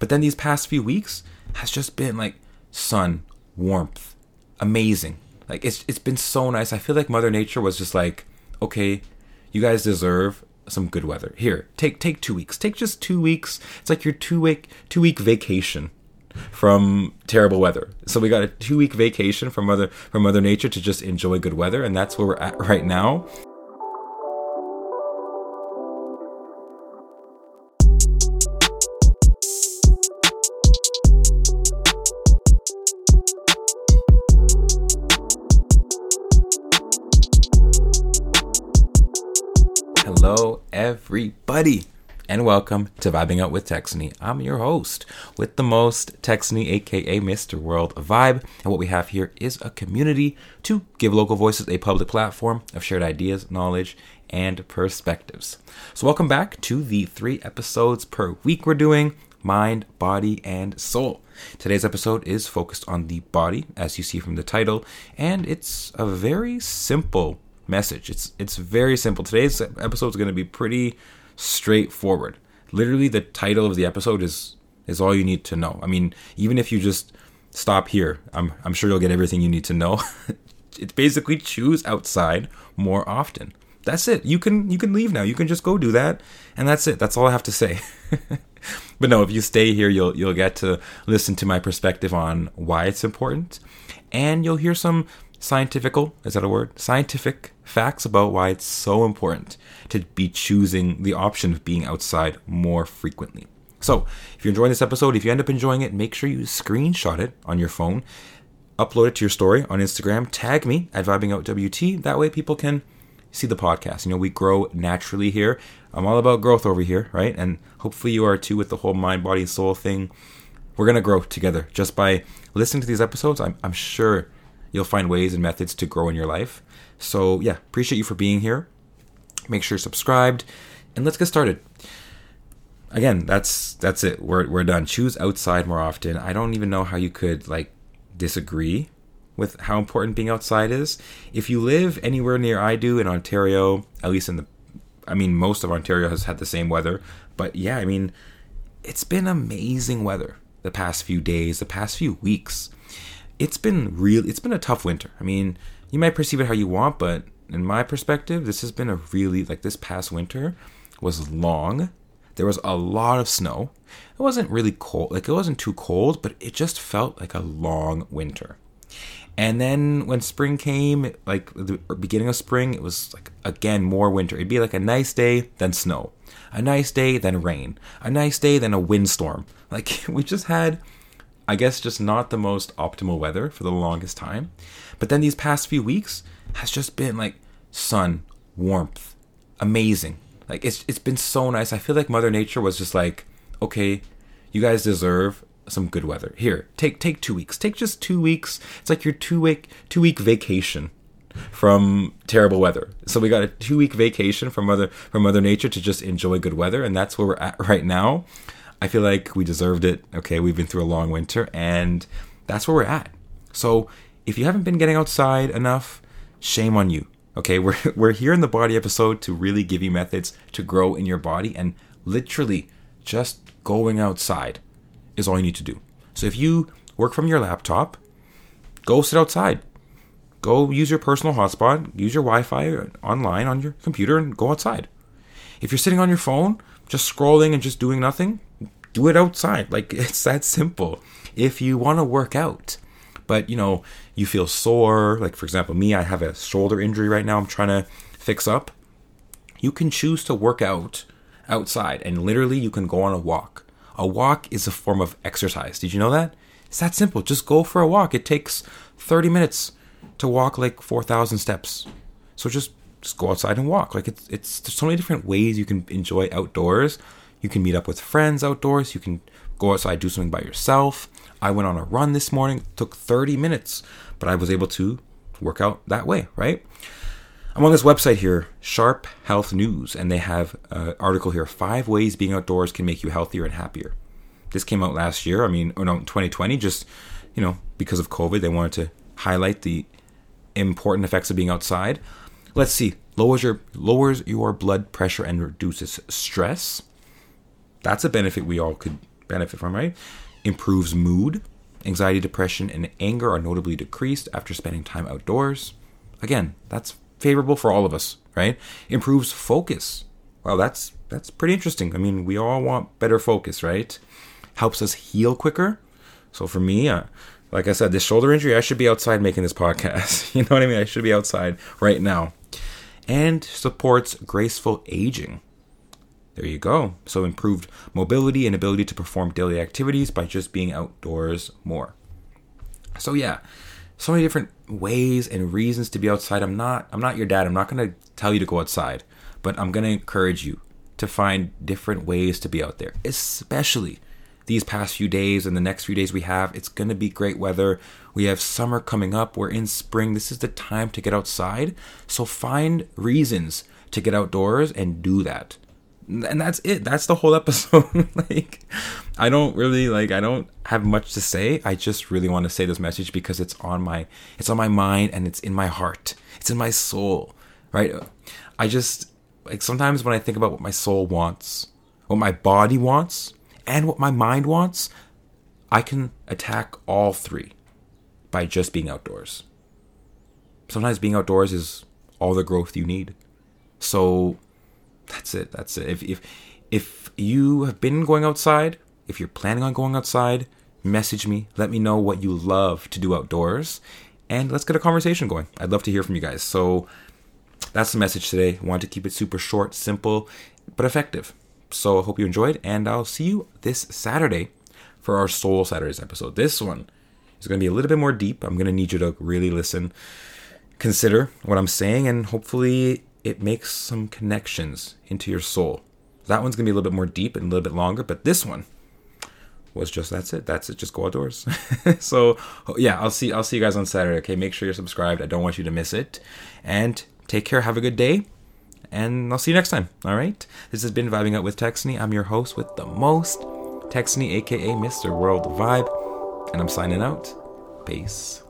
But then these past few weeks has just been like sun, warmth, amazing. Like it's it's been so nice. I feel like Mother Nature was just like, okay, you guys deserve some good weather. Here, take take two weeks. Take just two weeks. It's like your two week two week vacation from terrible weather. So we got a two week vacation from mother from Mother Nature to just enjoy good weather, and that's where we're at right now. Hello, everybody, and welcome to Vibing Out with Texany. I'm your host with the most, Texany, aka Mr. World Vibe. And what we have here is a community to give local voices a public platform of shared ideas, knowledge, and perspectives. So, welcome back to the three episodes per week we're doing mind, body, and soul. Today's episode is focused on the body, as you see from the title, and it's a very simple message. It's it's very simple. Today's episode is going to be pretty straightforward. Literally, the title of the episode is is all you need to know. I mean, even if you just stop here, I'm I'm sure you'll get everything you need to know. it's basically choose outside more often. That's it. You can you can leave now. You can just go do that, and that's it. That's all I have to say. but no, if you stay here, you'll you'll get to listen to my perspective on why it's important, and you'll hear some scientifical is that a word? Scientific facts about why it's so important to be choosing the option of being outside more frequently. So if you're enjoying this episode if you end up enjoying it make sure you screenshot it on your phone upload it to your story on instagram tag me at vibingoutwt that way people can see the podcast. You know we grow naturally here. I'm all about growth over here right? And hopefully you are too with the whole mind body soul thing. We're going to grow together. Just by listening to these episodes I'm, I'm sure you'll find ways and methods to grow in your life. So, yeah, appreciate you for being here. Make sure you're subscribed and let's get started. Again, that's that's it. We're we're done. Choose outside more often. I don't even know how you could like disagree with how important being outside is. If you live anywhere near I do in Ontario, at least in the I mean most of Ontario has had the same weather, but yeah, I mean it's been amazing weather the past few days, the past few weeks it's been real it's been a tough winter. I mean, you might perceive it how you want, but in my perspective, this has been a really like this past winter was long. There was a lot of snow. It wasn't really cold, like it wasn't too cold, but it just felt like a long winter. And then when spring came, like the beginning of spring, it was like again more winter. It'd be like a nice day, then snow. A nice day, then rain. A nice day, then a windstorm. Like we just had I guess just not the most optimal weather for the longest time. But then these past few weeks has just been like sun, warmth, amazing. Like it's it's been so nice. I feel like Mother Nature was just like, okay, you guys deserve some good weather. Here, take take two weeks. Take just two weeks. It's like your two week two week vacation from terrible weather. So we got a two week vacation from mother from Mother Nature to just enjoy good weather, and that's where we're at right now. I feel like we deserved it. Okay, we've been through a long winter, and that's where we're at. So if you haven't been getting outside enough, shame on you. Okay, we're we're here in the body episode to really give you methods to grow in your body, and literally just going outside is all you need to do. So if you work from your laptop, go sit outside. Go use your personal hotspot, use your Wi Fi online on your computer, and go outside. If you're sitting on your phone, just scrolling and just doing nothing, do it outside. Like it's that simple. If you want to work out, but you know, you feel sore, like for example, me, I have a shoulder injury right now I'm trying to fix up. You can choose to work out outside and literally you can go on a walk. A walk is a form of exercise. Did you know that? It's that simple. Just go for a walk. It takes 30 minutes to walk like 4,000 steps. So just just go outside and walk. Like it's it's there's so many different ways you can enjoy outdoors. You can meet up with friends outdoors. You can go outside, do something by yourself. I went on a run this morning, took 30 minutes, but I was able to work out that way, right? I'm on this website here, Sharp Health News, and they have an article here Five Ways Being Outdoors Can Make You Healthier and Happier. This came out last year, I mean, or no, 2020, just, you know, because of COVID, they wanted to highlight the important effects of being outside. Let's see, lowers your lowers your blood pressure and reduces stress that's a benefit we all could benefit from, right? Improves mood. Anxiety, depression, and anger are notably decreased after spending time outdoors. Again, that's favorable for all of us, right? Improves focus. Well, that's that's pretty interesting. I mean, we all want better focus, right? Helps us heal quicker. So for me, uh, like I said, this shoulder injury, I should be outside making this podcast. you know what I mean? I should be outside right now. And supports graceful aging. There you go. So improved mobility and ability to perform daily activities by just being outdoors more. So yeah, so many different ways and reasons to be outside. I'm not I'm not your dad. I'm not going to tell you to go outside, but I'm going to encourage you to find different ways to be out there, especially these past few days and the next few days we have. It's going to be great weather. We have summer coming up. We're in spring. This is the time to get outside. So find reasons to get outdoors and do that. And that's it. That's the whole episode. like I don't really like I don't have much to say. I just really want to say this message because it's on my it's on my mind and it's in my heart. It's in my soul. Right? I just like sometimes when I think about what my soul wants, what my body wants, and what my mind wants, I can attack all three by just being outdoors. Sometimes being outdoors is all the growth you need. So that's it. That's it. If if if you have been going outside, if you're planning on going outside, message me. Let me know what you love to do outdoors, and let's get a conversation going. I'd love to hear from you guys. So that's the message today. I wanted to keep it super short, simple, but effective. So I hope you enjoyed, and I'll see you this Saturday for our Soul Saturdays episode. This one is going to be a little bit more deep. I'm going to need you to really listen, consider what I'm saying, and hopefully it makes some connections into your soul. That one's to be a little bit more deep and a little bit longer, but this one was just that's it. That's it. Just go outdoors. so yeah, I'll see I'll see you guys on Saturday. Okay, make sure you're subscribed. I don't want you to miss it. And take care. Have a good day and I'll see you next time. All right. This has been Vibing Out with Texney. I'm your host with the most, Texney, aka Mr. World Vibe, and I'm signing out. Peace.